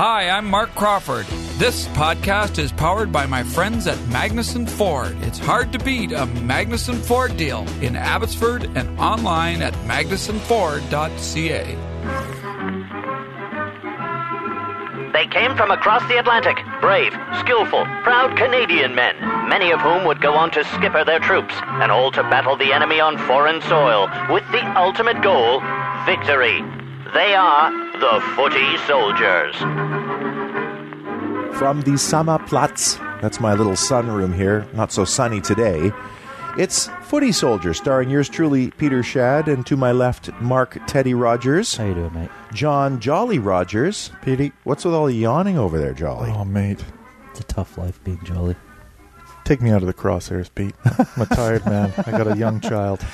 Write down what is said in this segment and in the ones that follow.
Hi, I'm Mark Crawford. This podcast is powered by my friends at Magnuson Ford. It's hard to beat a Magnuson Ford deal in Abbotsford and online at magnusonford.ca. They came from across the Atlantic, brave, skillful, proud Canadian men, many of whom would go on to skipper their troops, and all to battle the enemy on foreign soil, with the ultimate goal victory. They are the Footy Soldiers. From the Sommerplatz, that's my little sunroom here, not so sunny today. It's Footy Soldiers, starring yours truly, Peter Schaad, and to my left, Mark Teddy Rogers. How you doing, mate? John Jolly Rogers. Petey, what's with all the yawning over there, Jolly? Oh, mate. It's a tough life being jolly. Take me out of the crosshairs, Pete. I'm a tired man. I got a young child.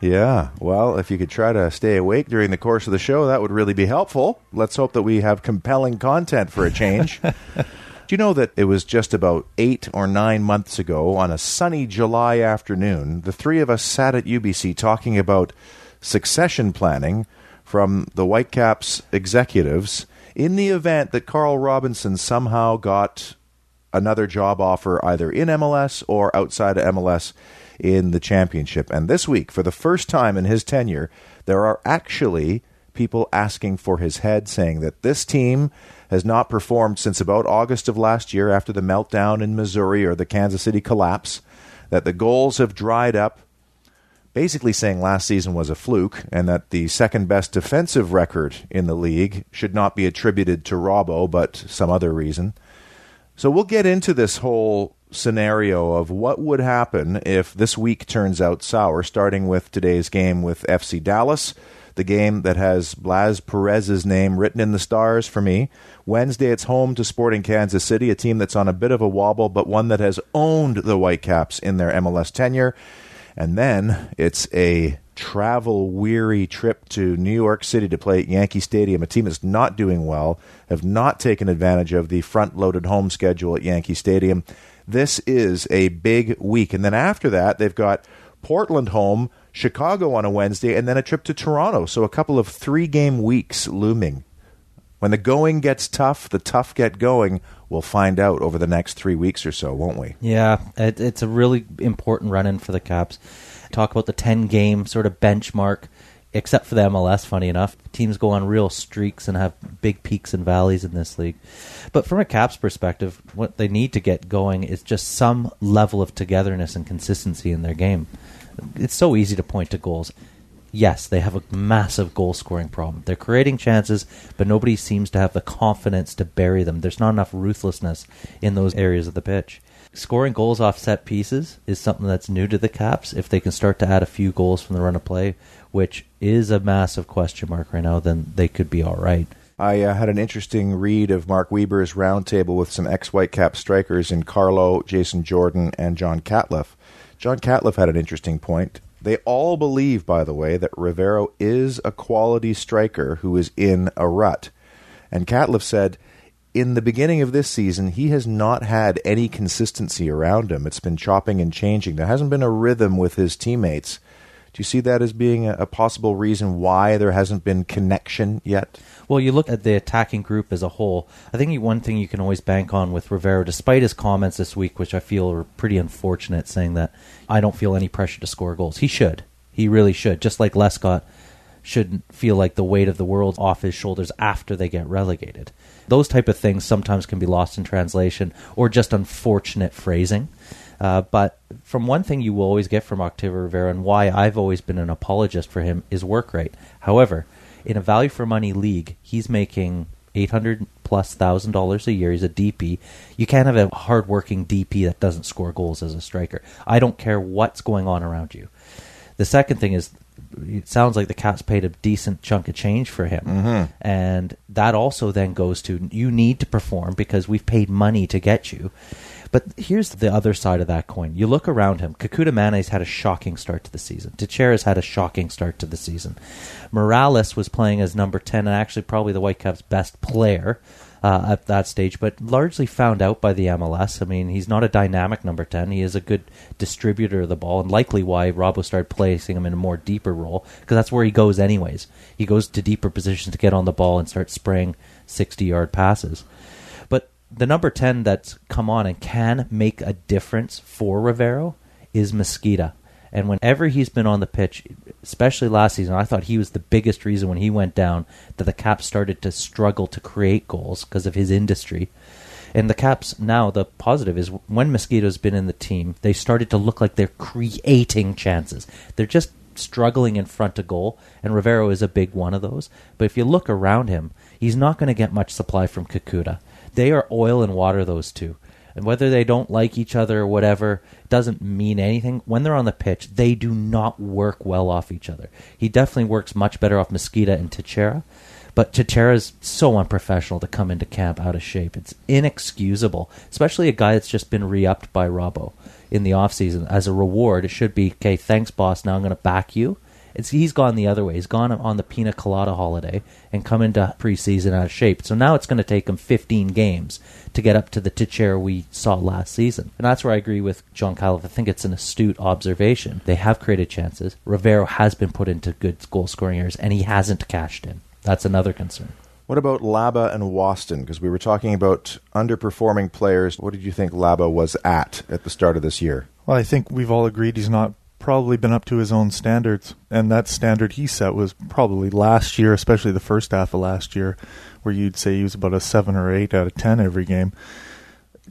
Yeah, well, if you could try to stay awake during the course of the show, that would really be helpful. Let's hope that we have compelling content for a change. Do you know that it was just about eight or nine months ago, on a sunny July afternoon, the three of us sat at UBC talking about succession planning from the Whitecaps executives in the event that Carl Robinson somehow got another job offer either in MLS or outside of MLS in the championship. And this week, for the first time in his tenure, there are actually people asking for his head, saying that this team has not performed since about August of last year after the meltdown in Missouri or the Kansas City collapse, that the goals have dried up. Basically, saying last season was a fluke and that the second best defensive record in the league should not be attributed to Robbo, but some other reason. So we'll get into this whole scenario of what would happen if this week turns out sour, starting with today's game with FC Dallas, the game that has Blas Perez's name written in the stars for me. Wednesday, it's home to Sporting Kansas City, a team that's on a bit of a wobble, but one that has owned the Whitecaps in their MLS tenure. And then it's a travel weary trip to New York City to play at Yankee Stadium, a team that's not doing well, have not taken advantage of the front loaded home schedule at Yankee Stadium. This is a big week. And then after that, they've got Portland home, Chicago on a Wednesday, and then a trip to Toronto. So a couple of three game weeks looming. When the going gets tough, the tough get going. We'll find out over the next three weeks or so, won't we? Yeah, it, it's a really important run in for the Caps. Talk about the 10 game sort of benchmark, except for the MLS, funny enough. Teams go on real streaks and have big peaks and valleys in this league. But from a Caps perspective, what they need to get going is just some level of togetherness and consistency in their game. It's so easy to point to goals. Yes, they have a massive goal scoring problem. They're creating chances, but nobody seems to have the confidence to bury them. There's not enough ruthlessness in those areas of the pitch. Scoring goals off set pieces is something that's new to the Caps. If they can start to add a few goals from the run of play, which is a massive question mark right now, then they could be all right. I uh, had an interesting read of Marc Weber's roundtable with some ex Whitecap strikers in Carlo, Jason Jordan, and John Catliff. John Catliff had an interesting point. They all believe, by the way, that Rivero is a quality striker who is in a rut. And Catliff said, in the beginning of this season, he has not had any consistency around him. It's been chopping and changing. There hasn't been a rhythm with his teammates. Do you see that as being a, a possible reason why there hasn't been connection yet? Well, you look at the attacking group as a whole. I think one thing you can always bank on with Rivero, despite his comments this week, which I feel are pretty unfortunate, saying that I don't feel any pressure to score goals. He should. He really should. Just like Lescott shouldn't feel like the weight of the world off his shoulders after they get relegated. Those type of things sometimes can be lost in translation or just unfortunate phrasing. Uh, but from one thing you will always get from Octavio Rivero and why I've always been an apologist for him is work rate. However, in a value for money league, he's making eight hundred plus thousand dollars a year. He's a DP. You can't have a hardworking DP that doesn't score goals as a striker. I don't care what's going on around you. The second thing is, it sounds like the Caps paid a decent chunk of change for him, Mm-hmm. and that also then goes to you need to perform because we've paid money to get you. But here's the other side of that coin. You look around him. Kekuta Manneh's had a shocking start to the season. Techera's had a shocking start to the season. Morales was playing as number 10 and actually probably the Whitecaps' best player uh, at that stage, but largely found out by the MLS. I mean, he's not a dynamic number 10. He is a good distributor of the ball, and likely why Robbo started placing him in a more deeper role, because that's where he goes anyways. He goes to deeper positions to get on the ball and start spraying 60 yard passes. The number 10 that's come on and can make a difference for Rivero is Mezquida. And whenever he's been on the pitch, especially last season, I thought he was the biggest reason when he went down that the Caps started to struggle to create goals because of his industry. And the Caps now, the positive is when Mezquida's been in the team, they started to look like they're creating chances. They're just struggling in front of goal, and Rivero is a big one of those. But if you look around him, he's not going to get much supply from Kekuta. They are oil and water, those two. And whether they don't like each other or whatever doesn't mean anything. When they're on the pitch, they do not work well off each other. He definitely works much better off Mezquida and Techera. But Techera is so unprofessional to come into camp out of shape. It's inexcusable, especially a guy that's just been re-upped by Robbo in the offseason. As a reward, it should be, okay, thanks, boss. Now I'm going to back you. It's he's gone the other way. He's gone on the pina colada holiday and come into preseason out of shape. So now it's going to take him 15 games to get up to the Techera we saw last season. And that's where I agree with John Catliff. I think it's an astute observation. They have created chances. Rivero has been put into good goal scoring areas, and he hasn't cashed in. That's another concern. What about Laba and Waston? Because we were talking about underperforming players. What did you think Laba was at at the start of this year? Well, I think we've all agreed he's not probably been up to his own standards. And that standard he set was probably last year, especially the first half of last year, where you'd say he was about a 7 or 8 out of 10 every game.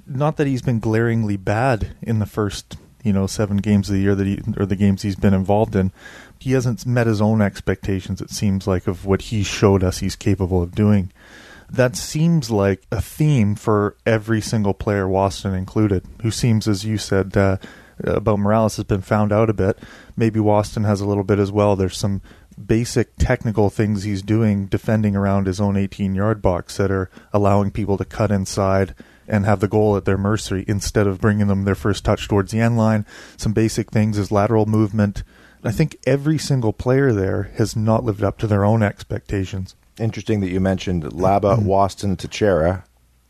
Not that he's been glaringly bad in the first, you know, 7 games of the year that he or the games he's been involved in. He hasn't met his own expectations it seems like of what he showed us he's capable of doing. That seems like a theme for every single player, Waston included, who seems, as you said, uh, Uh, about Morales has been found out a bit. Maybe Waston has a little bit as well. There's some basic technical things he's doing defending around his own 18 yard box that are allowing people to cut inside and have the goal at their mercy instead of bringing them their first touch towards the end line. Some basic things is lateral movement. I think every single player there has not lived up to their own expectations. Interesting that you mentioned Laba, mm-hmm. Waston, Techera.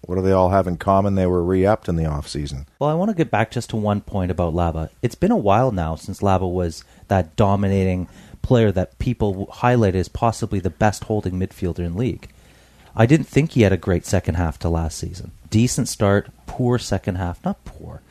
What do they all have in common? They were re-upped in the off season. Well, I want to get back just to one point about Laba. It's been a while now since Laba was that dominating player that people highlighted as possibly the best holding midfielder in league. I didn't think he had a great second half to last season. Decent start, poor second half, not poor,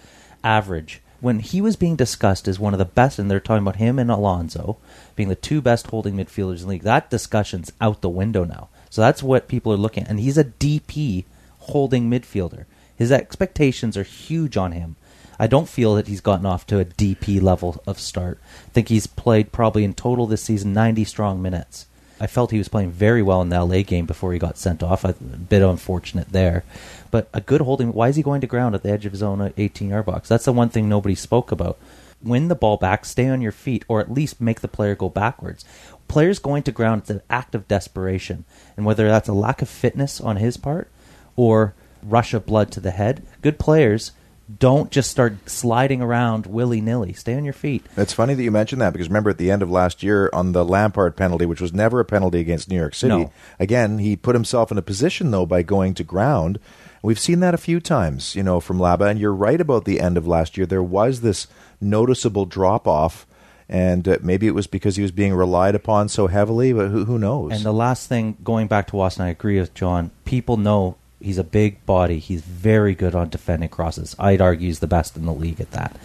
average. When he was being discussed as one of the best, and they're talking about him and Alonso being the two best holding midfielders in league, that discussion's out the window now. So that's what people are looking at. And he's a DP holding midfielder. His expectations are huge on him. I don't feel that he's gotten off to a DP level of start. I think he's played probably in total this season 90 strong minutes. I felt he was playing very well in the LA game before he got sent off. A bit unfortunate there. But a good holding. Why is he going to ground at the edge of his own 18 yard box? That's the one thing nobody spoke about. Win the ball back, stay on your feet, or at least make the player go backwards. Players going to ground, it's an act of desperation. And whether that's a lack of fitness on his part or rush of blood to the head. Good players don't just start sliding around willy nilly. Stay on your feet. It's funny that you mentioned that because remember at the end of last year on the Lampard penalty, which was never a penalty against New York City, No. again, he put himself in a position though by going to ground. We've seen that a few times, you know, from Laba, and you're right about the end of last year. There was this noticeable drop off, and uh, maybe it was because he was being relied upon so heavily, but who, who knows? And the last thing, going back to Waston, I agree with John. People know he's a big body. He's very good on defending crosses. I'd argue he's the best in the league at that.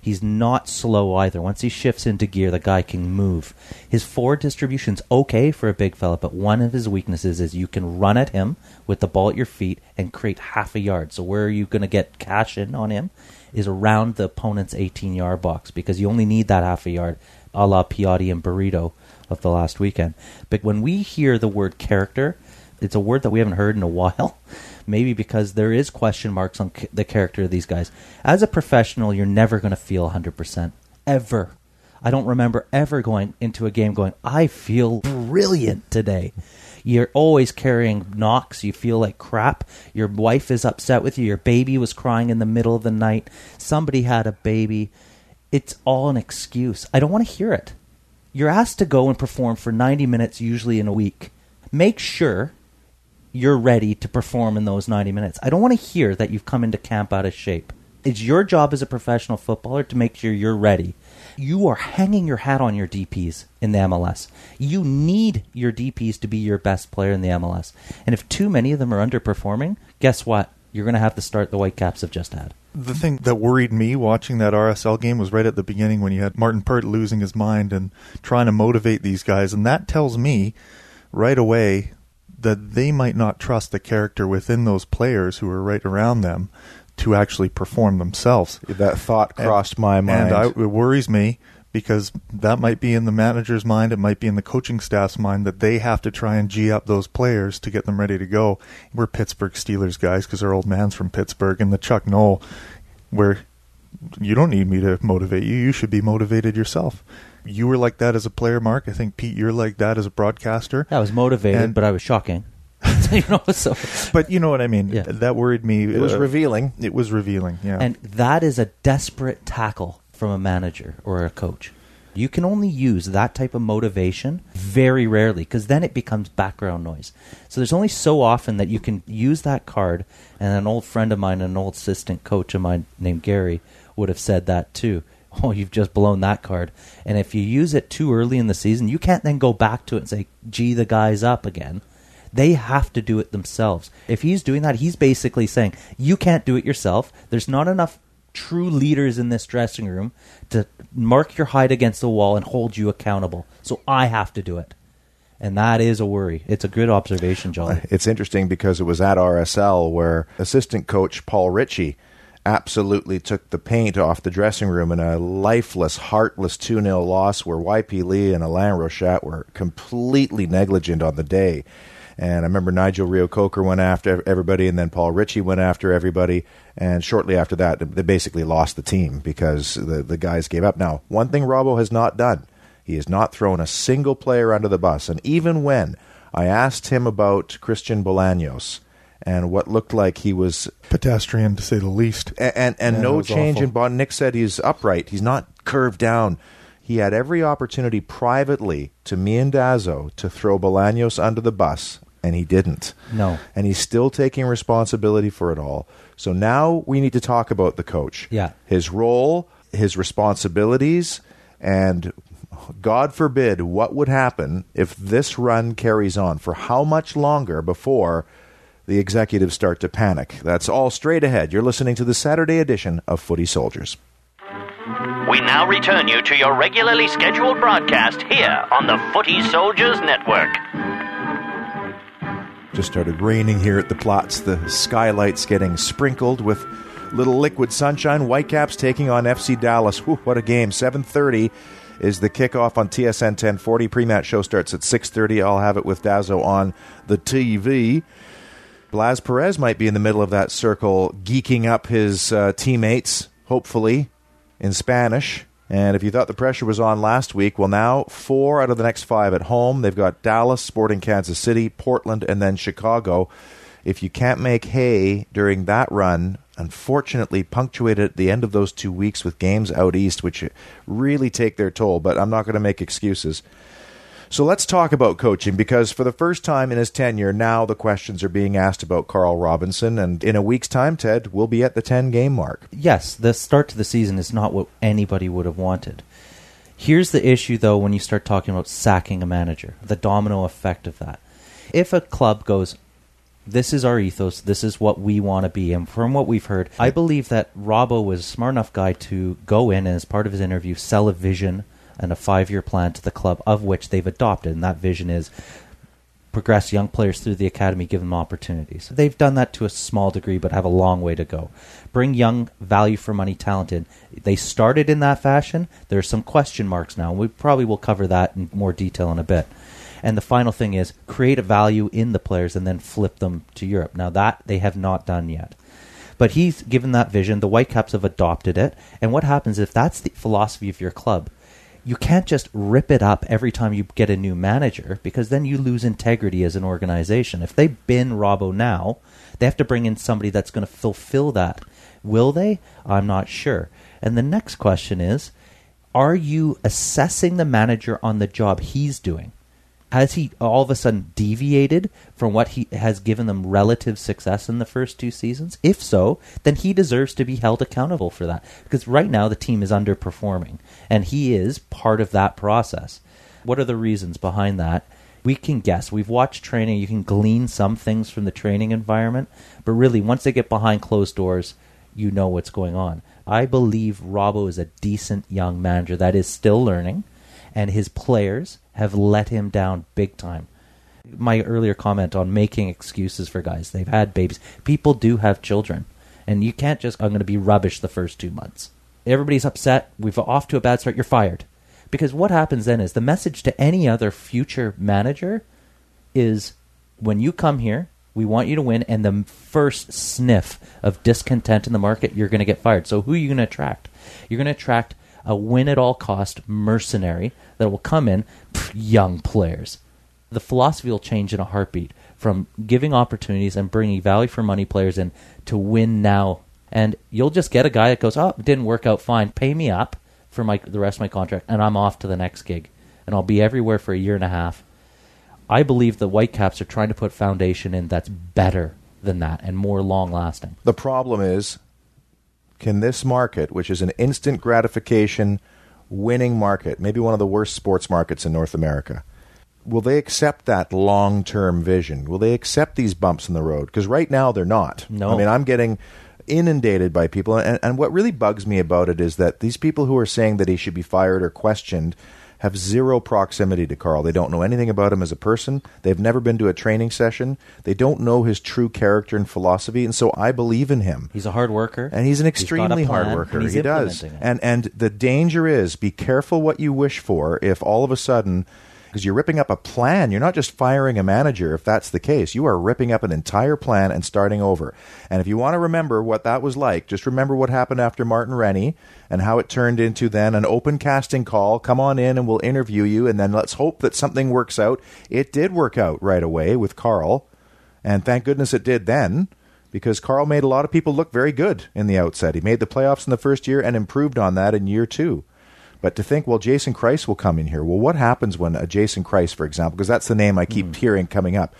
He's not slow either. Once he shifts into gear, the guy can move. His forward distribution's okay for a big fella, but one of his weaknesses is you can run at him with the ball at your feet and create half a yard. So where are you going to get cash in on him is around the opponent's 18 yard box because you only need that half a yard, a la Piatti and Burrito of the last weekend. But when we hear the word character, it's a word that we haven't heard in a while. Maybe because there is question marks on ca- the character of these guys. As a professional, you're never going to feel 100% ever. I don't remember ever going into a game going, I feel brilliant today. You're always carrying knocks. You feel like crap. Your wife is upset with you. Your baby was crying in the middle of the night. Somebody had a baby. It's all an excuse. I don't want to hear it. You're asked to go and perform for 90 minutes, usually in a week. Make sure you're ready to perform in those 90 minutes. I don't want to hear that you've come into camp out of shape. It's your job as a professional footballer to make sure you're ready. You are hanging your hat on your DPs in the MLS. You need your DPs to be your best player in the MLS. And if too many of them are underperforming, guess what? You're going to have to start the Whitecaps have just had. The thing that worried me watching that RSL game was right at the beginning when you had Martyn Pert losing his mind and trying to motivate these guys. And that tells me right away that they might not trust the character within those players who are right around them to actually perform themselves. That thought crossed and, my mind. And I, it worries me because that might be in the manager's mind, it might be in the coaching staff's mind that they have to try and G up those players to get them ready to go. We're Pittsburgh Steelers guys because our old man's from Pittsburgh, and the Chuck Noll, where you don't need me to motivate you, you should be motivated yourself. You were like that as a player, Mark. I think Pete, you're like that as a broadcaster. I was motivated, And- but I was shocking. you know, so But you know what I mean. Yeah. That worried me. it was Uh, revealing. It was revealing. Yeah. And that is a desperate tackle from a manager or a coach. You can only use that type of motivation very rarely because then it becomes background noise. So there's only so often that you can use that card. And an old friend of mine, an old assistant coach of mine named Gary, would have said that too. Oh, you've just blown that card. And if you use it too early in the season, you can't then go back to it and say, gee, the guy's up again. They have to do it themselves. If he's doing that, he's basically saying, you can't do it yourself. There's not enough true leaders in this dressing room to mark your hide against the wall and hold you accountable. So I have to do it. And that is a worry. It's a good observation, John. It's interesting because it was at RSL where assistant coach Paul Ritchie absolutely took the paint off the dressing room in a lifeless, heartless 2 0 loss where YP Lee and Alain Rochat were completely negligent on the day. And I remember Nigel Reo-Coker went after everybody, and then Paul Ritchie went after everybody. And shortly after that, they basically lost the team because the, the guys gave up. Now, one thing Robbo has not done he has not thrown a single player under the bus. And even when I asked him about Christian Bolaños and what looked like he was pedestrian to say the least. and and, and Yeah, no change awful. in bond. Nick said he's upright. He's not curved down. He had every opportunity privately to me and Dazzo to throw Bolaños under the bus, and he didn't. No. And he's still taking responsibility for it all. So now we need to talk about the coach. Yeah. His role, his responsibilities, and God forbid what would happen if this run carries on for how much longer before the executives start to panic. That's all straight ahead. You're listening to the Saturday edition of Footy Soldiers. We now return you to your regularly scheduled broadcast here on the Footy Soldiers Network. Just started raining here at the plots. The skylights getting sprinkled with little liquid sunshine. Whitecaps taking on FC Dallas. Whew, what a game! Seven thirty is the kickoff on TSN 1040. Pre-match show starts at six thirty. I'll have it with Dazzo on the TV. Blas Perez might be in the middle of that circle, geeking up his uh, teammates. Hopefully, in Spanish. And if you thought the pressure was on last week, well, now four out of the next five at home. They've got Dallas, Sporting Kansas City, Portland, and then Chicago. If you can't make hay during that run, unfortunately punctuated at the end of those two weeks with games out east, which really take their toll, but I'm not going to make excuses. So let's talk about coaching because for the first time in his tenure, now the questions are being asked about Carl Robinson. And in a week's time, Ted, we'll be at the 10 game mark. yes, the start to the season is not what anybody would have wanted. Here's the issue, though, when you start talking about sacking a manager, the domino effect of that. If a club goes, this is our ethos, this is what we want to be, and from what we've heard, I believe that Robbo was a smart enough guy to go in and, as part of his interview, sell a vision and a five year plan to the club, of which they've adopted. And that vision is progress young players through the academy, give them opportunities. They've done that to a small degree, but have a long way to go. Bring young, value for money talent in. They started in that fashion. There are some question marks now. and We probably will cover that in more detail in a bit. And the final thing is create a value in the players and then flip them to Europe. Now that they have not done yet. But he's given that vision. The Whitecaps have adopted it. And what happens if that's the philosophy of your club? You can't just rip it up every time you get a new manager because then you lose integrity as an organization. If they bin Robbo now, they have to bring in somebody that's going to fulfill that. Will they? I'm not sure. And the next question is Are you assessing the manager on the job he's doing? Has he all of a sudden deviated from what he has given them relative success in the first two seasons? If so, then he deserves to be held accountable for that. Because right now the team is underperforming, and he is part of that process. What are the reasons behind that? We can guess. We've watched training. You can glean some things from the training environment, but really, once they get behind closed doors, you know what's going on. I believe Robbo is a decent young manager that is still learning, and his players have let him down big time. My earlier comment on making excuses for guys, they've had babies. People do have children, and you can't just, I'm going to be rubbish the first two months. Everybody's upset. We've off to a bad start. You're fired. Because what happens then is the message to any other future manager is when you come here, we want you to win, and the first sniff of discontent in the market, you're going to get fired. So who are you going to attract? You're going to attract a win at all cost mercenary that will come in, pff, young players. The philosophy will change in a heartbeat from giving opportunities and bringing value for money players in to win now. And you'll just get a guy that goes, oh, didn't work out fine. Pay me up for my the rest of my contract, and I'm off to the next gig. And I'll be everywhere for a year and a half. I believe the Whitecaps are trying to put foundation in that's better than that and more long lasting. The problem is can this market, which is an instant gratification winning market, maybe one of the worst sports markets in North America, will they accept that long term vision? Will they accept these bumps in the road? Because right now they're not. No. I mean, I'm getting inundated by people. And, and what really bugs me about it is that these people who are saying that he should be fired or questioned have zero proximity to Carl. They don't know anything about him as a person. They've never been to a training session. They don't know his true character and philosophy. And so I believe in him. He's a hard worker. And he's an extremely plan, hard worker. He does. it. And and the danger is be careful what you wish for if all of a sudden because you're ripping up a plan. You're not just firing a manager if that's the case. You are ripping up an entire plan and starting over. And if you want to remember what that was like, just remember what happened after Martin Rennie and how it turned into then an open casting call. Come on in and we'll interview you and then let's hope that something works out. It did work out right away with Carl. And thank goodness it did then because Carl made a lot of people look very good in the outset. He made the playoffs in the first year and improved on that in year two. But to think, well, Jason Kreis will come in here. Well, what happens when a Jason Kreis, for example, because that's the name I keep hmm. hearing coming up.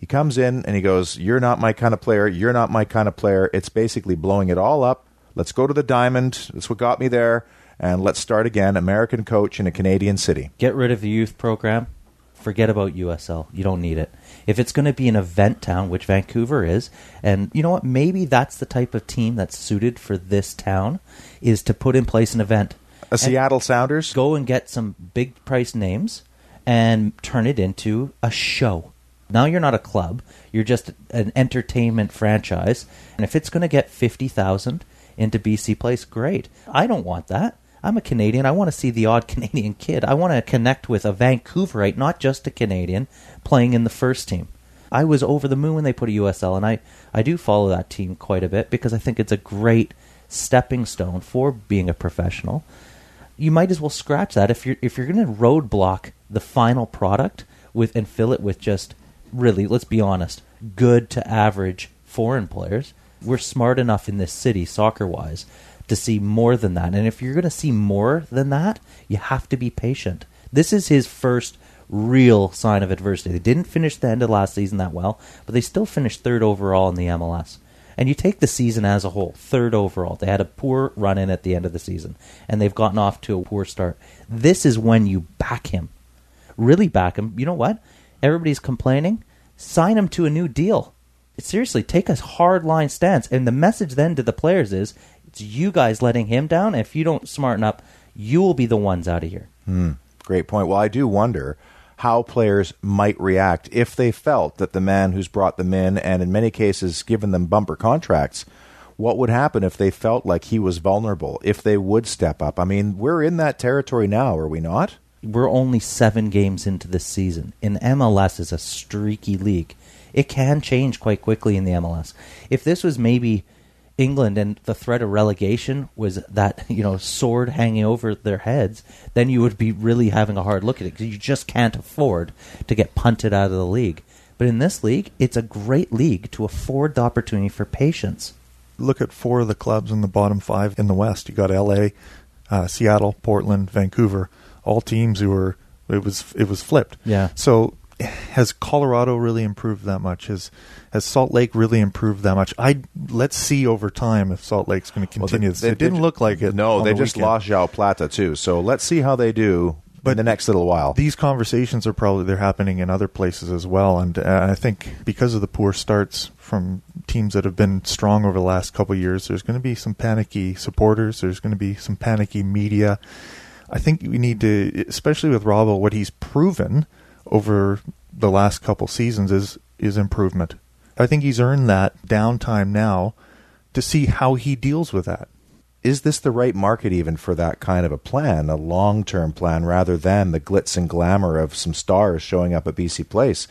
He comes in and he goes, You're not my kind of player. You're not my kind of player. It's basically blowing it all up. Let's go to the diamond. That's what got me there. And let's start again. American coach in a Canadian city. Get rid of the youth program. Forget about USL. You don't need it. If it's going to be an event town, which Vancouver is, and you know what? Maybe that's the type of team that's suited for this town, is to put in place an event. A Seattle Sounders. Go and get some big price names and turn it into a show. Now you're not a club; you're just an entertainment franchise. And if it's going to get fifty thousand into BC Place, great. I don't want that. I'm a Canadian. I want to see the odd Canadian kid. I want to connect with a Vancouverite, not just a Canadian, playing in the first team. I was over the moon when they put a USL, and I, I do follow that team quite a bit because I think it's a great stepping stone for being a professional. You might as well scratch that if you're if you're going to roadblock the final product with and fill it with just really, let's be honest, good to average foreign players. We're smart enough in this city, soccer wise, to see more than that. And if you're going to see more than that, you have to be patient. This is his first real sign of adversity. They didn't finish the end of last season that well, but they still finished third overall in the MLS. And you take the season as a whole, third overall. They had a poor run in at the end of the season, and they've gotten off to a poor start. This is when you back him. Really back him. You know what? Everybody's complaining. Sign him to a new deal. Seriously, take a hard line stance. And the message then to the players is it's you guys letting him down. If you don't smarten up, you will be the ones out of here. Hmm. Great point. Well, I do wonder how players might react if they felt that the man who's brought them in and in many cases given them bumper contracts, what would happen if they felt like he was vulnerable, if they would step up? I mean, we're in that territory now, are we not? we're only seven games into this season. In MLS is a streaky league. It can change quite quickly in the MLS. If this was maybe England and the threat of relegation was that you know sword hanging over their heads, then you would be really having a hard look at it because you just can't afford to get punted out of the league. But in this league, it's a great league to afford the opportunity for patience. Look at four of the clubs in the bottom five in the West. You got L.A., uh, Seattle, Portland, Vancouver, all teams who were it was it was flipped. Yeah. So has Colorado really improved that much? Has has Salt Lake really improved that much? I let's see over time if Salt Lake's going to Well, continue they- this. they- It didn't they- look like it. No, they the just weekend. lost Joao Plata too. So let's see how they do But in the next little while. These conversations are probably they're happening in other places as well, and uh, I think because of the poor starts from teams that have been strong over the last couple of years, there's going to be some panicky supporters. There's going to be some panicky media. I think we need to, especially with Robbo, what he's proven over the last couple seasons is is improvement. I think he's earned that downtime now to see how he deals with that. is this the right market even for that kind of a plan, a long term plan, rather than the glitz and glamour of some stars showing up at BC Place?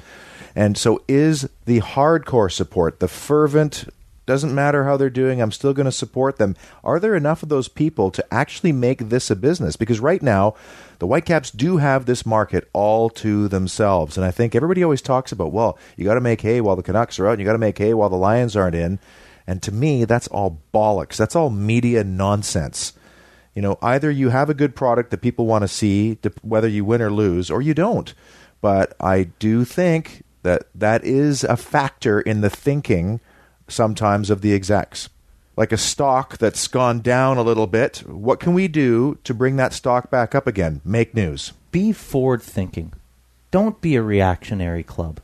And so, is the hardcore support, the fervent, doesn't matter how they're doing, I'm still going to support them? Are there enough of those people to actually make this a business? Because right now, the Whitecaps do have this market all to themselves. And I think everybody always talks about, well, you got to make hay while the Canucks are out, and you got to make hay while the Lions aren't in. And to me, that's all bollocks. That's all media nonsense. You know, either you have a good product that people want to see, whether you win or lose, or you don't. But I do think that that is a factor in the thinking sometimes of the execs. Like a stock that's gone down a little bit, what can we do to bring that stock back up again? Make news. Be forward thinking. Don't be a reactionary club.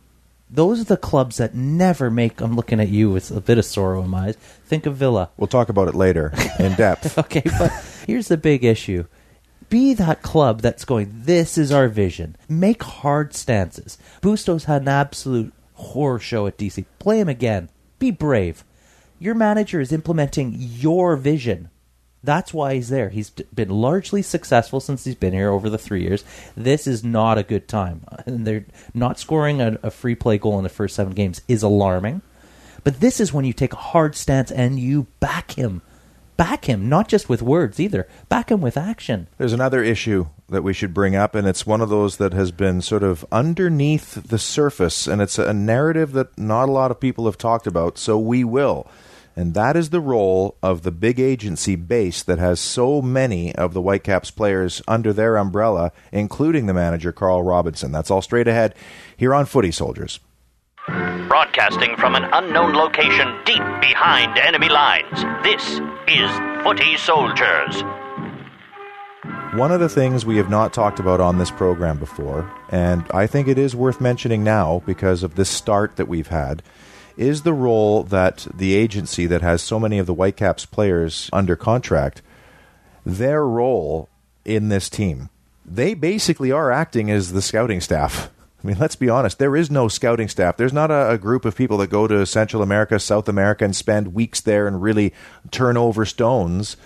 Those are the clubs that never make. I'm looking at you with a bit of sorrow in my eyes. Think of Villa. We'll talk about it later in depth. Okay, but here's the big issue. Be that club that's going, this is our vision. Make hard stances. Bustos had an absolute horror show at DC. Play him again. Be brave. Your manager is implementing your vision. That's why he's there. He's been largely successful since he's been here over the three years. This is not a good time. And they're not scoring a, a free play goal in the first seven games is alarming. But this is when you take a hard stance and you back him. Back him, not just with words either. Back him with action. There's another issue that we should bring up, and it's one of those that has been sort of underneath the surface, and it's a narrative that not a lot of people have talked about, so we will. And that is the role of the big agency base that has so many of the Whitecaps players under their umbrella, including the manager, Carl Robinson. That's all straight ahead here on Footy Soldiers. Broadcasting from an unknown location deep behind enemy lines, this is Footy Soldiers. One of the things we have not talked about on this program before, and I think it is worth mentioning now because of this start that we've had, is the role that the agency that has so many of the Whitecaps players under contract, their role in this team. They basically are acting as the scouting staff. I mean, let's be honest, there is no scouting staff. There's not a, a group of people that go to Central America, South America, and spend weeks there and really turn over stones.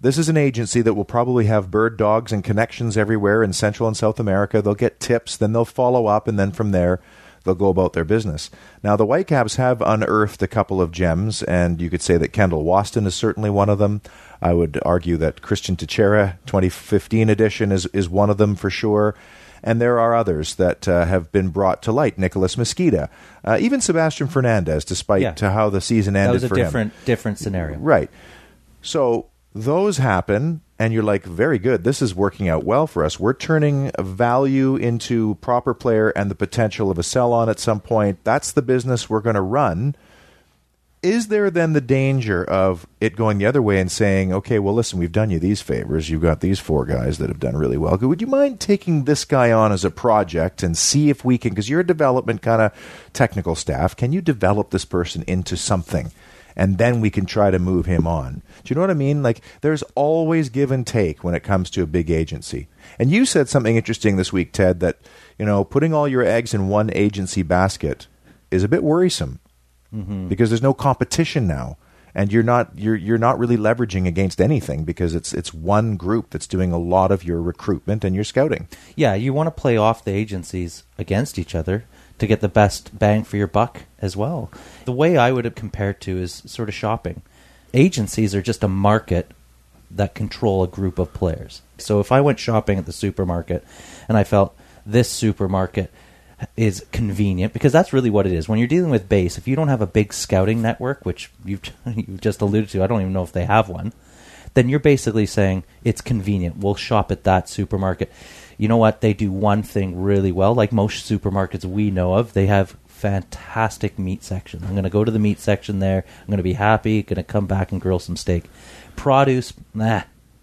This is an agency that will probably have bird dogs and connections everywhere in Central and South America. They'll get tips, then they'll follow up, and then from there, they'll go about their business. Now, the Whitecaps have unearthed a couple of gems, and you could say that Kendall Waston is certainly one of them. I would argue that Cristian Techera 2015 edition is, is one of them for sure. And there are others that uh, have been brought to light. Nicholas Mezquida, uh, even Sebastian Fernandez, despite Yeah. to how the season ended That was a for him. different different scenario. Right. So those happen, and you're like, very good. This is working out well for us. We're turning value into proper player and the potential of a sell on at some point. That's the business we're going to run. Is there then the danger of it going the other way and saying, okay, well, listen, we've done you these favors. You've got these four guys that have done really well. Would you mind taking this guy on as a project and see if we can, because you're a development kind of technical staff, can you develop this person into something? and then we can try to move him on. Do you know what I mean? Like there's always give and take when it comes to a big agency. And you said something interesting this week, Ted, that you know putting all your eggs in one agency basket is a bit worrisome Mm-hmm. because there's no competition now. And you're not you're you're not really leveraging against anything because it's it's one group that's doing a lot of your recruitment and your scouting. Yeah, you want to play off the agencies against each other to get the best bang for your buck as well. The way I would have compared to is sort of shopping. agencies are just a market that control a group of players. So if I went shopping at the supermarket and I felt this supermarket is convenient because that's really what it is. When you're dealing with base, if you don't have a big scouting network, which you've you've just alluded to, I don't even know if they have one, then you're basically saying it's convenient. We'll shop at that supermarket. You know what? They do one thing really well, like most supermarkets we know of. They have fantastic meat section. I'm going to go to the meat section there. I'm going to be happy. Going to come back and grill some steak. Produce,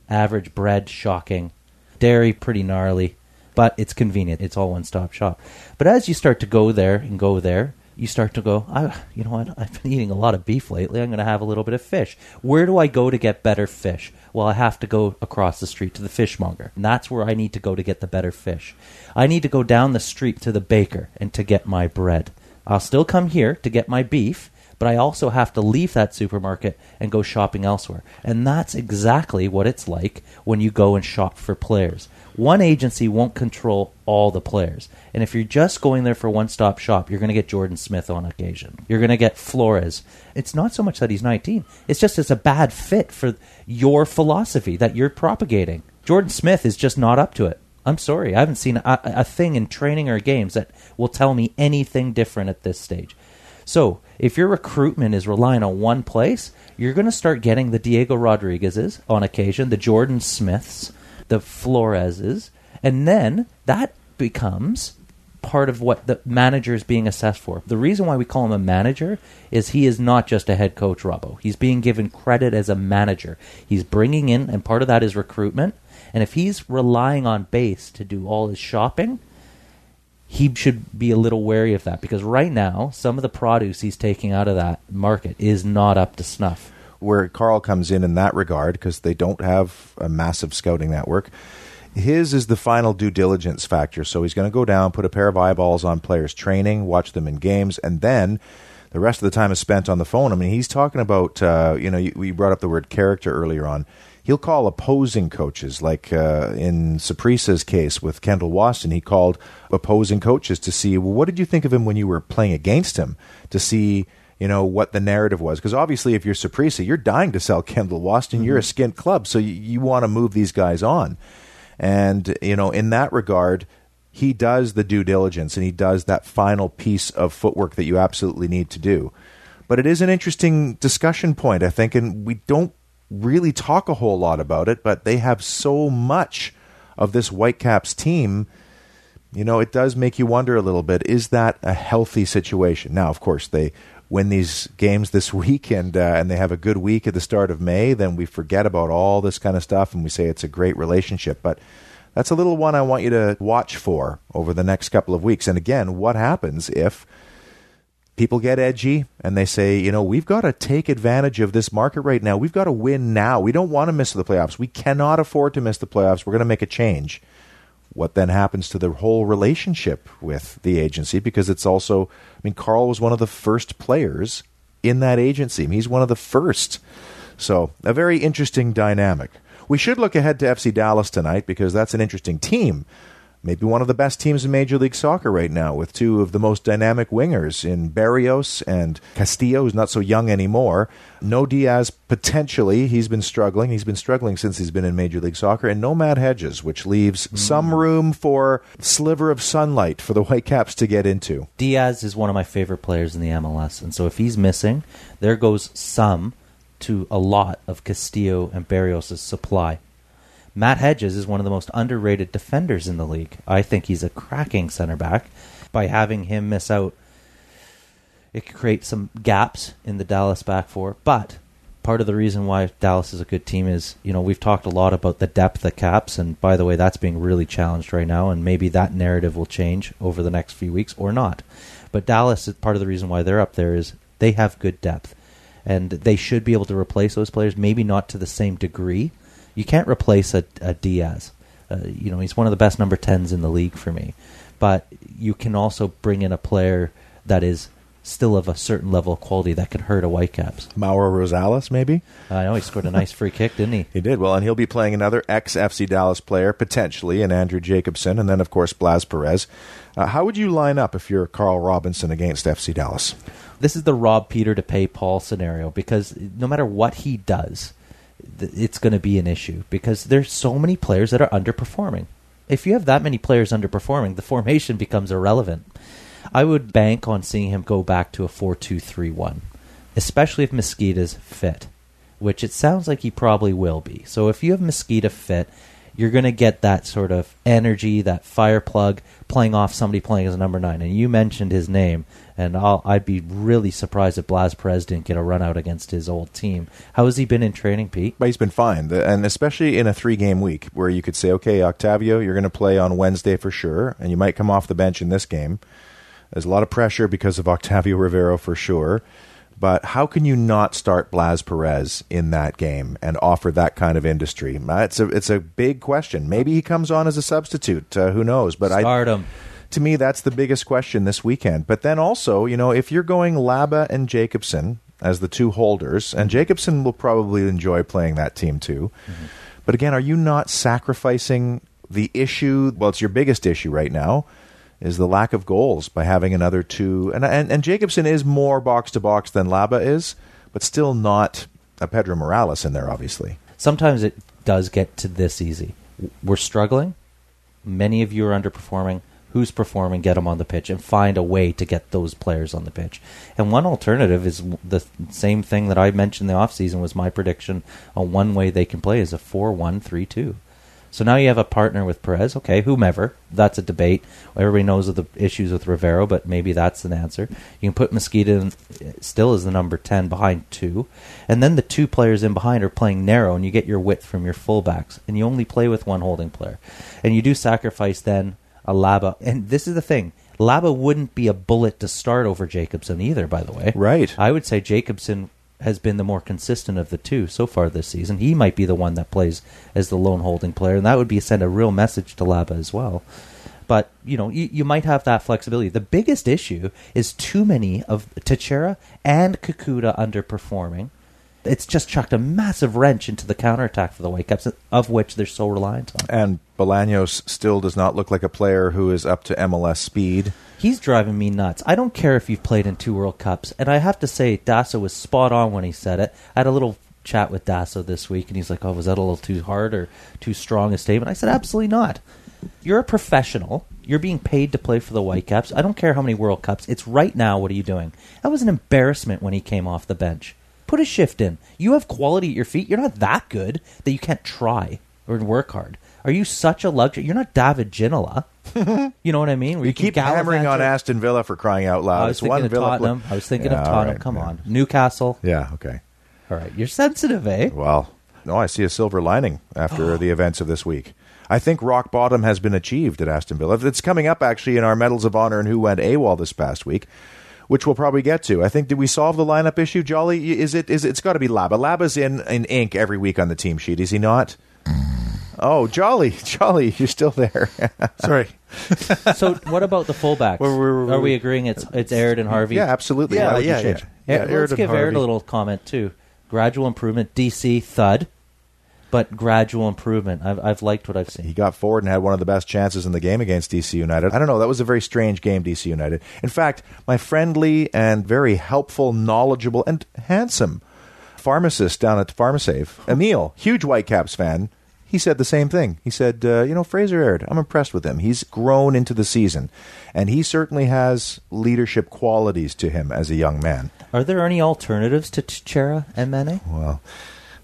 average. Bread, shocking. Dairy, pretty gnarly but it's convenient. It's all one stop shop. But as you start to go there and go there, you start to go, I, you know what? I've been eating a lot of beef lately. I'm going to have a little bit of fish. Where do I go to get better fish? Well, I have to go across the street to the fishmonger. And that's where I need to go to get the better fish. I need to go down the street to the baker and to get my bread. I'll still come here to get my beef, but I also have to leave that supermarket and go shopping elsewhere. And that's exactly what it's like when you go and shop for players one agency won't control all the players. And if you're just going there for one stop shop, you're going to get Jordan Smith on occasion. You're going to get Flores. It's not so much that he's 19, it's just it's a bad fit for your philosophy that you're propagating. Jordan Smith is just not up to it. I'm sorry. I haven't seen a, a thing in training or games that will tell me anything different at this stage. So, if your recruitment is relying on one place, you're going to start getting the Diego Rodriguez's on occasion, the Jordan Smiths, the Floreses, and then that becomes part of what the manager is being assessed for. The reason why we call him a manager is he is not just a head coach, Robbo. He's being given credit as a manager. He's bringing in, and part of that is recruitment. And if he's relying on base to do all his shopping, he should be a little wary of that because right now, some of the produce he's taking out of that market is not up to snuff where Carl comes in in that regard because they don't have a massive scouting network. His is the final due diligence factor. So he's going to go down, put a pair of eyeballs on players' training, watch them in games, and then the rest of the time is spent on the phone. I mean, he's talking about, uh, you know, you, we brought up the word character earlier on. He'll call opposing coaches, like uh, in Saprissa's case with Kendall Waston, he called opposing coaches to see, well, what did you think of him when you were playing against him? To see you know what the narrative was because obviously if you're Saprissa, you're dying to sell Kendall Waston. Mm-hmm. You're a skint club, so you, you want to move these guys on, and you know in that regard, he does the due diligence and he does that final piece of footwork that you absolutely need to do. But it is an interesting discussion point, I think, and we don't really talk a whole lot about it. But they have so much of this Whitecaps team you know, it does make you wonder a little bit is that a healthy situation? Now, of course, they win these games this week and uh, and they have a good week at the start of May, then we forget about all this kind of stuff and we say it's a great relationship. But that's a little one I want you to watch for over the next couple of weeks. And again, what happens if people get edgy and they say, you know, we've got to take advantage of this market right now. We've got to win now. We don't want to miss the playoffs. We cannot afford to miss the playoffs. We're going to make a change what then happens to the whole relationship with the agency because it's also I mean Carl was one of the first players in that agency. I mean, he's one of the first. So, a very interesting dynamic. We should look ahead to FC Dallas tonight because that's an interesting team maybe one of the best teams in Major League Soccer right now, with two of the most dynamic wingers in Barrios and Castillo, who's not so young anymore. No Diaz, potentially. He's been struggling. He's been struggling since he's been in Major League Soccer. And no Matt Hedges, which leaves mm. some room for sliver of sunlight for the Whitecaps to get into. Diaz is one of my favorite players in the MLS. And so if he's missing, there goes some to a lot of Castillo and Barrios' supply. Matt Hedges is one of the most underrated defenders in the league. I think he's a cracking center back. By having him miss out, it could create some gaps in the Dallas back four. But part of the reason why Dallas is a good team is, you know, we've talked a lot about the depth of caps, and by the way, that's being really challenged right now, and maybe that narrative will change over the next few weeks or not. But Dallas, part of the reason why they're up there is they have good depth, and they should be able to replace those players, maybe not to the same degree, you can't replace a, a Diaz. Uh, you know, he's one of the best number tens in the league for me. But you can also bring in a player that is still of a certain level of quality that can hurt a Whitecaps. Mauro Rosales, maybe? I know he scored a nice free kick, didn't he? He did. Well, and he'll be playing another ex FC Dallas player, potentially, and Andrew Jacobson, and then, of course, Blas Perez. Uh, how would you line up if you're Carl Robinson against FC Dallas? This is the Rob Peter to pay Paul scenario because no matter what he does, it's going to be an issue because there's so many players that are underperforming. If you have that many players underperforming, the formation becomes irrelevant. I would bank on seeing him go back to a 4 2 3 1, especially if Mezquida's fit, which it sounds like he probably will be. So if you have Mezquida fit, you're going to get that sort of energy, that fire plug playing off somebody playing as a number nine. And you mentioned his name, and I'll, I'd be really surprised if Blas Perez didn't get a run out against his old team. How has he been in training, Pete? But he's been fine, and especially in a three-game week where you could say, okay, Octavio, you're going to play on Wednesday for sure, and you might come off the bench in this game. There's a lot of pressure because of Octavio Rivero for sure. But how can you not start Blas Perez in that game and offer that kind of industry? Uh, It's a it's a big question. Maybe he comes on as a substitute. Uh, who knows? But I Start him. To me, that's the biggest question this weekend. But then also, you know, if you're going Laba and Jacobson as the two holders, and mm-hmm. Jacobson will probably enjoy playing that team too. Mm-hmm. But again, are you not sacrificing the issue? Well, it's your biggest issue right now. Is the lack of goals by having another two, and and, and Jacobson is more box to box than Laba is, but still not a Pedro Morales in there, obviously. Sometimes it does get to this easy. We're struggling. Many of you are underperforming. Who's performing? Get them on the pitch and find a way to get those players on the pitch. And one alternative is the same thing that I mentioned in the offseason was my prediction on one way they can play is a 4 1 3 2. So now you have a partner with Perez, okay, whomever. That's a debate. Everybody knows of the issues with Rivero, but maybe that's an answer. You can put Mezquida in, still as the number 10 behind two. And then the two players in behind are playing narrow, and you get your width from your fullbacks. And you only play with one holding player. And you do sacrifice then a Laba. And this is the thing Laba wouldn't be a bullet to start over Jacobson either, by the way. Right. I would say Jacobson has been the more consistent of the two so far this season. He might be the one that plays as the lone holding player, and that would be send a real message to Laba as well. But you know, you, you might have that flexibility. The biggest issue is too many of Techera and Kekuta underperforming. It's just chucked a massive wrench into the counterattack for the Whitecaps, of which they're so reliant on. And Bolaños still does not look like a player who is up to MLS speed. He's driving me nuts. I don't care if you've played in two World Cups, and I have to say, Dasso was spot on when he said it. I had a little chat with Dasso this week, and he's like, "Oh, was that a little too hard or too strong a statement?" I said, "Absolutely not. You're a professional. You're being paid to play for the Whitecaps. I don't care how many World Cups. It's right now. What are you doing? That was an embarrassment when he came off the bench. Put a shift in. You have quality at your feet. You're not that good that you can't try or work hard. Are you such a luxury? You're not David Ginola. you know what I mean? Where You can keep hammering on. Aston Villa for crying out loud. I was It's one thinking of Tottenham. I was thinking Yeah, of Tottenham. right, Come yeah. on, Newcastle. Yeah, okay. All right, you're sensitive, eh? Well, no, I see a silver lining after the events of this week. I think rock bottom has been achieved at Aston Villa. It's coming up actually in our Medals of Honor and who went AWOL this past week, which we'll probably get to. I think did we solve the lineup issue, Jolly? Is it is it, it's got to be Laba. Laba's in in ink every week on the team sheet, is he not? Mm. Oh, Jolly, Jolly, you're still there. Sorry. so, what about the fullbacks? Wait, wait, wait, wait. Are we agreeing it's it's Aird and Harvey? yeah, absolutely. Yeah, Why would yeah, yeah. it? Yeah, Let's give Aird Harvey. a little comment too. Gradual improvement. DC thud, but gradual improvement. I've I've liked what I've seen. He got forward and had one of the best chances in the game against DC United. I don't know. That was a very strange game, DC United. In fact, my friendly and very helpful, knowledgeable, and handsome pharmacist down at PharmaSafe, Emil, huge Whitecaps fan, he said the same thing. He said, uh, you know, Fraser Aird, I'm impressed with him. He's grown into the season, and he certainly has leadership qualities to him as a young man. Are there any alternatives to Chera and Manneh? Well,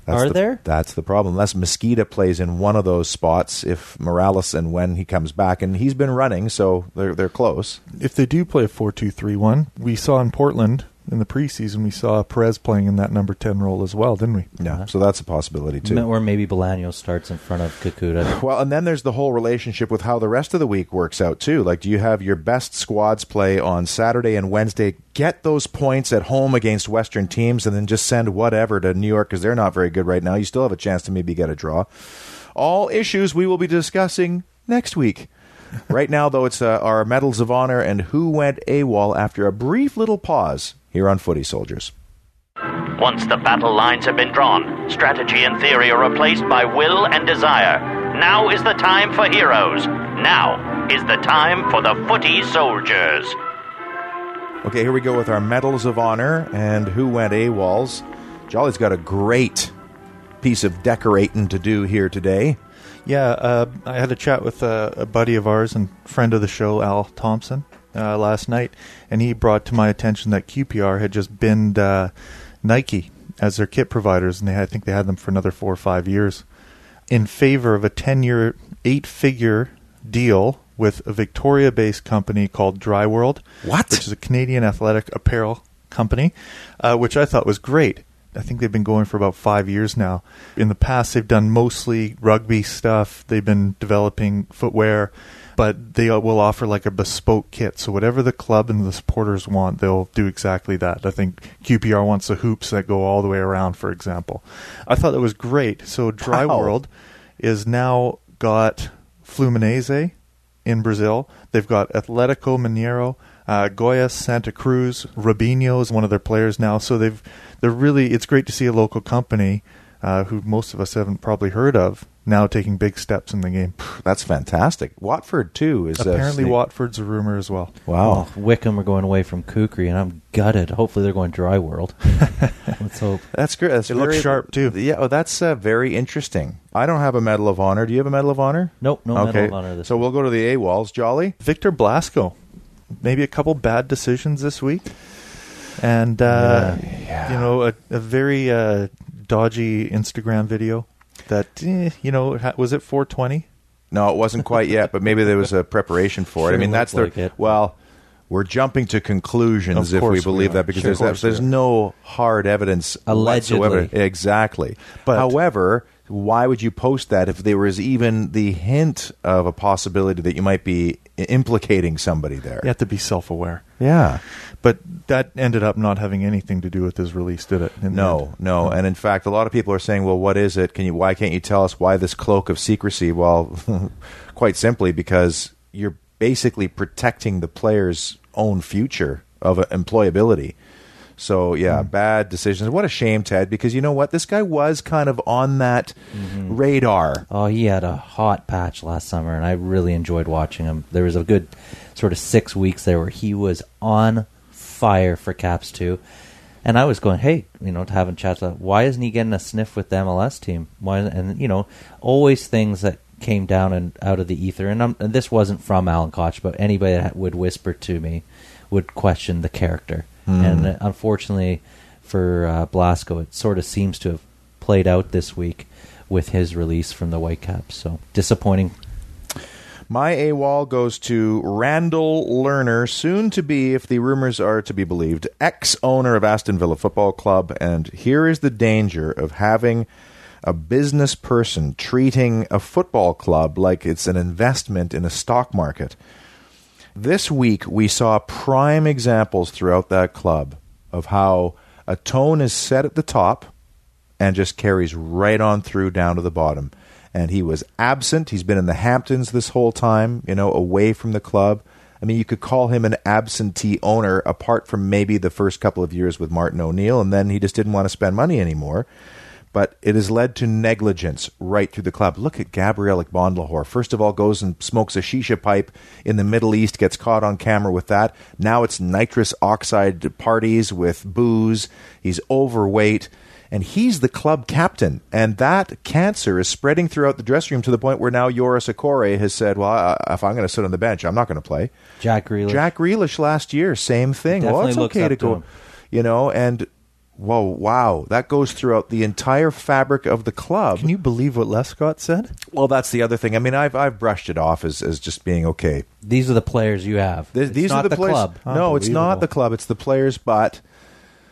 that's Are the, there? That's the problem. Unless Mezquida plays in one of those spots, if Morales and when he comes back, and he's been running, so they're they're close. If they do play a 4 2 3 1, we saw in Portland in the preseason, we saw Perez playing in that number 10 role as well, didn't we? Yeah, so that's a possibility too. Or maybe Bolaños starts in front of Kekuta. Well, and then there's the whole relationship with how the rest of the week works out too. Like, do you have your best squads play on Saturday and Wednesday? Get those points at home against Western teams, and then just send whatever to New York because they're not very good right now. You still have a chance to maybe get a draw. All issues we will be discussing next week. right now, though, it's uh, our medals of honor and who went AWOL after a brief little pause here on Footy Soldiers. Once the battle lines have been drawn, strategy and theory are replaced by will and desire. Now is the time for heroes. Now is the time for the footy soldiers. Okay, here we go with our medals of honor and who went AWOLs. Jolly's got a great piece of decorating to do here today. Yeah, uh, I had a chat with a, a buddy of ours and friend of the show, Al Thompson, uh, last night, and he brought to my attention that QPR had just binned uh, Nike as their kit providers, and they I think they had them for another four or five years, in favor of a ten-year, eight-figure deal with a Victoria-based company called Dry World, What? which is a Canadian athletic apparel company, uh, which I thought was great. I think they've been going for about five years now. In the past, they've done mostly rugby stuff. They've been developing footwear, but they will offer like a bespoke kit. So whatever the club and the supporters want, they'll do exactly that. I think QPR wants the hoops that go all the way around, for example. I thought that was great. So Dry Wow. World is now got Fluminense in Brazil. They've got Atletico Mineiro, uh, Goiás, Santa Cruz, Robinho is one of their players now. So they've they're really it's great to see a local company uh, who most of us haven't probably heard of now taking big steps in the game. That's fantastic. Watford too is Apparently, sneak- Watford's a rumor as well. Wow. Oh, Wycombe are going away from Kukri, and I'm gutted. Hopefully, they're going Dry World. Let's hope. That's good. That's It looks very- sharp, too. Yeah, oh, that's uh, very interesting. I don't have a Medal of Honor. Do you have a Medal of Honor? Nope, no Medal okay. of Honor this so week. we'll go to the A walls. Jolly? Victor Blasco, maybe a couple bad decisions this week, and uh, Yeah. you know a, a very uh, dodgy Instagram video that eh, you know was it 420. No, it wasn't quite yet, but maybe there was a preparation for it. I mean, that's the like well. We're jumping to conclusions if we course we believe that because Sure, there's there's no hard evidence Allegedly. whatsoever. Exactly. But- however, why would you post that if there was even the hint of a possibility that you might be implicating somebody there? You have to be self-aware. Yeah. But that ended up not having anything to do with his release, did it? in No, end? no, and in fact, a lot of people are saying, "Well, what is it? Can you? Why can't you tell us why this cloak of secrecy?" Well, quite simply because you're basically protecting the player's own future of uh, employability. So yeah, bad decisions. What a shame, Ted. Because you know what, this guy was kind of on that radar. Oh, he had a hot patch last summer, and I really enjoyed watching him. There was a good sort of six weeks there where he was on fire for Caps too, and I was going, hey, you know, having chats. Why isn't he getting a sniff with the MLS team? Why? And you know, always things that came down and out of the ether. And, and this wasn't from Alan Koch, but anybody that would whisper to me would question the character. And uh, unfortunately for uh, Blasco, it sort of seems to have played out this week with his release from the Whitecaps. So disappointing. My AWOL goes to Randall Lerner, soon to be, if the rumors are to be believed, ex owner of Aston Villa Football Club. And here is the danger of having a business person treating a football club like it's an investment in a stock market. This week, we saw prime examples throughout that club of how a tone is set at the top and just carries right on through down to the bottom. And he was absent. He's been in the Hamptons this whole time, you know, away from the club. I mean, you could call him an absentee owner apart from maybe the first couple of years with Martin O'Neill, and then he just didn't want to spend money anymore. But it has led to negligence right through the club. Look at Gabriel Agbonlahor. First of all, goes and smokes a shisha pipe in the Middle East, gets caught on camera with that. Now it's nitrous oxide parties with booze. He's overweight and he's the club captain. And that cancer is spreading throughout the dressing room to the point where now Jores Okore has said, "Well, I, if I'm going to sit on the bench, I'm not going to play." Jack Grealish. Jack Grealish last year, same thing. well, it's looks okay to go, you know, and whoa, wow, that goes throughout the entire fabric of the club. Can you believe what Lescott said? well, that's the other thing. I mean, I've I've brushed it off as as just being okay. These are the players you have. Th- these not are the, players. club. No, it's not the club. It's the players. But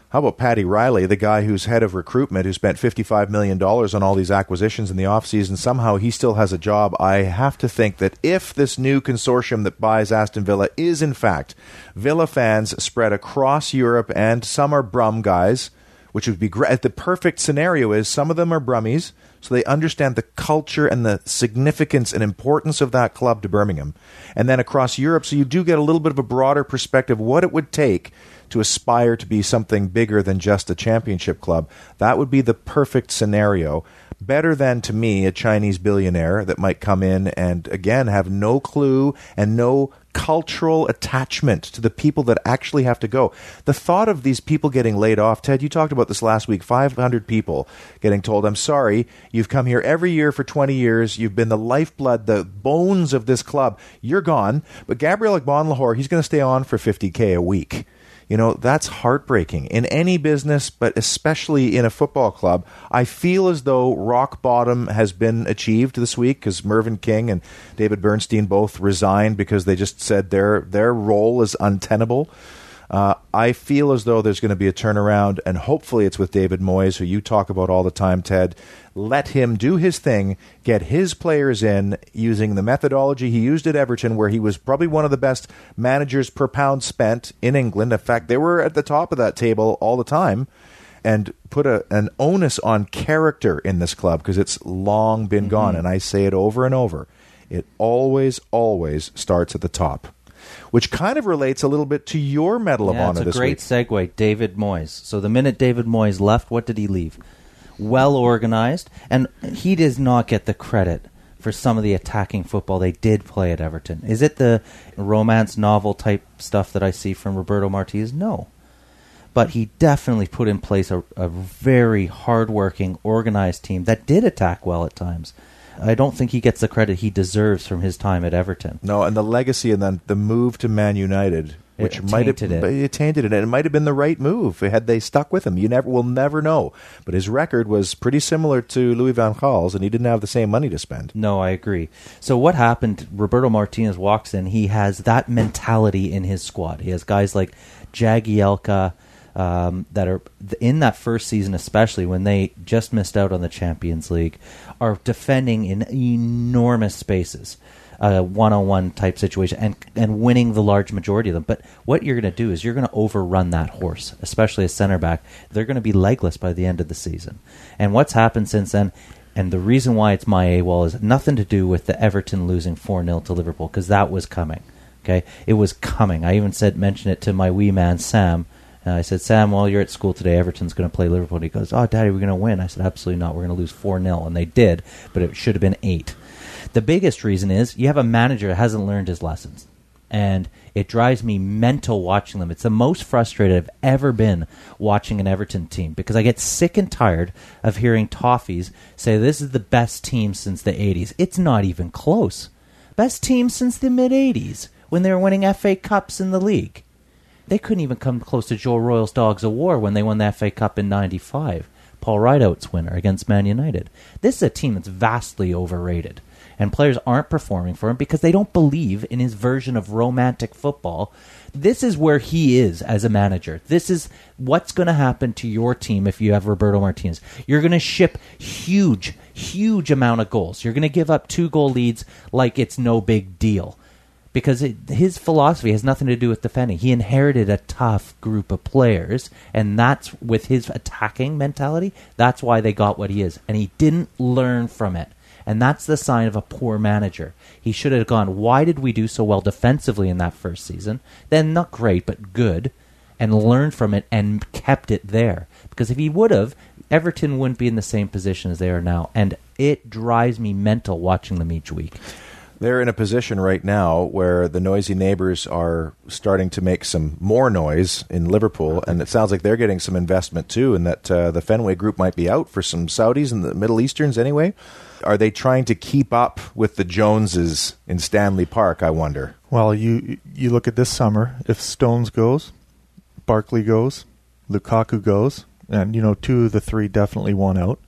how about Paddy Riley, the guy who's head of recruitment, who spent fifty-five million dollars on all these acquisitions in the offseason? Somehow he still has a job. I have to think that if this new consortium that buys Aston Villa is in fact Villa fans spread across Europe, and some are Brum guys, which would be great. The perfect scenario is some of them are Brummies, so they understand the culture and the significance and importance of that club to Birmingham. And then across Europe, so you do get a little bit of a broader perspective what it would take to aspire to be something bigger than just a championship club. That would be the perfect scenario. Better than, to me, a Chinese billionaire that might come in and, again, have no clue and no cultural attachment to the people that actually have to go. The thought of these people getting laid off, Ted, you talked about this last week 500 people getting told, I'm sorry, you've come here every year for 20 years, you've been the lifeblood, the bones of this club, you're gone. But Gabriel Agbonlahor, he's going to stay on for 50K a week. You know, that's heartbreaking in any business, but especially in a football club. I feel as though rock bottom has been achieved this week because Mervyn King and David Bernstein both resigned because they just said their their role is untenable. Uh, I feel as though there's going to be a turnaround, and hopefully it's with David Moyes, who you talk about all the time, Ted. Let him do his thing, get his players in using the methodology he used at Everton, where he was probably one of the best managers per pound spent in England. In fact, they were at the top of that table all the time. And put a, an onus on character in this club because it's long been mm-hmm. gone. And I say it over and over. It always, always starts at the top which kind of relates a little bit to your Medal of yeah, Honor it's a great week. segue. David Moyes. So the minute David Moyes left, what did he leave? Well organized, and he does not get the credit for some of the attacking football they did play at Everton. Is it the romance novel type stuff that I see from Roberto Martinez? No. But he definitely put in place a, a very hardworking, organized team that did attack well at times. I don't think he gets the credit he deserves from his time at Everton. No, and the legacy and then the move to Man United, which it might have it. it tainted it, and it might have been the right move had they stuck with him. You never will never know. But his record was pretty similar to Louis van Gaal's, and he didn't have the same money to spend. No, I agree. So what happened? Roberto Martinez walks in. He has that mentality in his squad. He has guys like Jagielka um, that are in that first season, especially when they just missed out on the Champions League, are defending in enormous spaces, a one-on-one type situation, and and winning the large majority of them. But what you're going to do is you're going to overrun that horse, especially a center back. They're going to be legless by the end of the season. And what's happened since then? And the reason why it's my AWOL is nothing to do with the Everton losing 4 0 to Liverpool, because that was coming. Okay? It was coming. I even said, mention it to my wee man, Sam, and I said, Sam, while you're at school today, Everton's going to play Liverpool. And he goes, Oh, Daddy, we're going to win. I said, Absolutely not. We're going to lose 4 0. And they did, but it should have been 8. The biggest reason is you have a manager that hasn't learned his lessons. And it drives me mental watching them. It's the most frustrated I've ever been watching an Everton team because I get sick and tired of hearing Toffees say this is the best team since the 80s. It's not even close. Best team since the mid 80s when they were winning FA Cups in the league. They couldn't even come close to Joe Royle's Dogs of War when they won the FA Cup in 95. Paul Rideout's winner against Man United. This is a team that's vastly overrated. And players aren't performing for him because they don't believe in his version of romantic football. This is where he is as a manager. This is what's going to happen to your team if you have Roberto Martinez. You're going to ship huge, huge amount of goals. You're going to give up two goal leads like it's no big deal because it, his philosophy has nothing to do with defending. He inherited a tough group of players, and that's with his attacking mentality. That's why they got what he is, and he didn't learn from it. And that's the sign of a poor manager. He should have gone, why did we do so well defensively in that first season? Then not great, but good, and learned from it and kept it there. Because if he would have, Everton wouldn't be in the same position as they are now. And it drives me mental watching them each week they're in a position right now where the noisy neighbors are starting to make some more noise in Liverpool, and it sounds like they're getting some investment too, and that uh, the Fenway Group might be out for some Saudis and the Middle Easterns anyway. Are they trying to keep up with the Joneses in Stanley Park? I wonder. Well, you you look at this summer. If Stones goes, Barkley goes, Lukaku goes, and you know two of the three definitely won out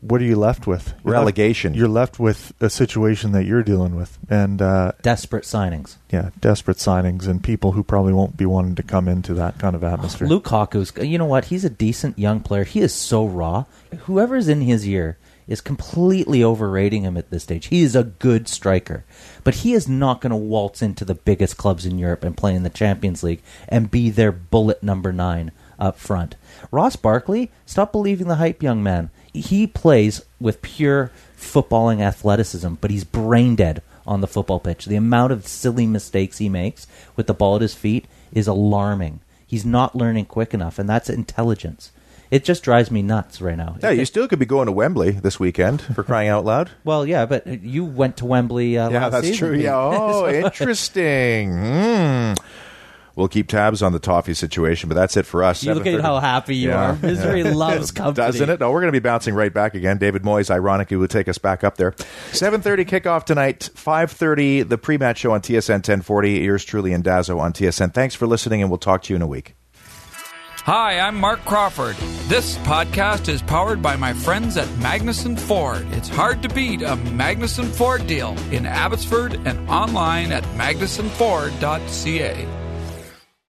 what are you left with? You're Relegation. Left, you're left with a situation that you're dealing with, and uh, desperate signings. Yeah, desperate signings, and people who probably won't be wanting to come into that kind of atmosphere. Lukaku's, you know what? He's a decent young player. He is so raw. Whoever's in his year is completely overrating him at this stage. He is a good striker, but he is not going to waltz into the biggest clubs in Europe and play in the Champions League and be their bullet number nine up front. Ross Barkley, stop believing the hype, young man he plays with pure footballing athleticism, but he's brain dead on the football pitch. The amount of silly mistakes he makes with the ball at his feet is alarming. He's not learning quick enough, and that's intelligence. It just drives me nuts right now. Yeah, you still could be going to Wembley this weekend for crying out loud. well, yeah, but you went to Wembley. Uh, Yeah, last that's season, true. Yeah. Oh, interesting. Hmm. We'll keep tabs on the toffee situation, but that's it for us. You look at how happy you Yeah. are. Misery loves company. Doesn't it? No, we're going to be bouncing right back again. David Moyes, ironically, will take us back up there. 7.30 kickoff tonight, 5.30, the pre-match show on TSN 1040. Yours truly and Dazzo on TSN. Thanks for listening, and we'll talk to you in a week. Hi, I'm Mark Crawford. This podcast is powered by my friends at Magnuson Ford. It's hard to beat a Magnuson Ford deal in Abbotsford and online at magnusonford.ca.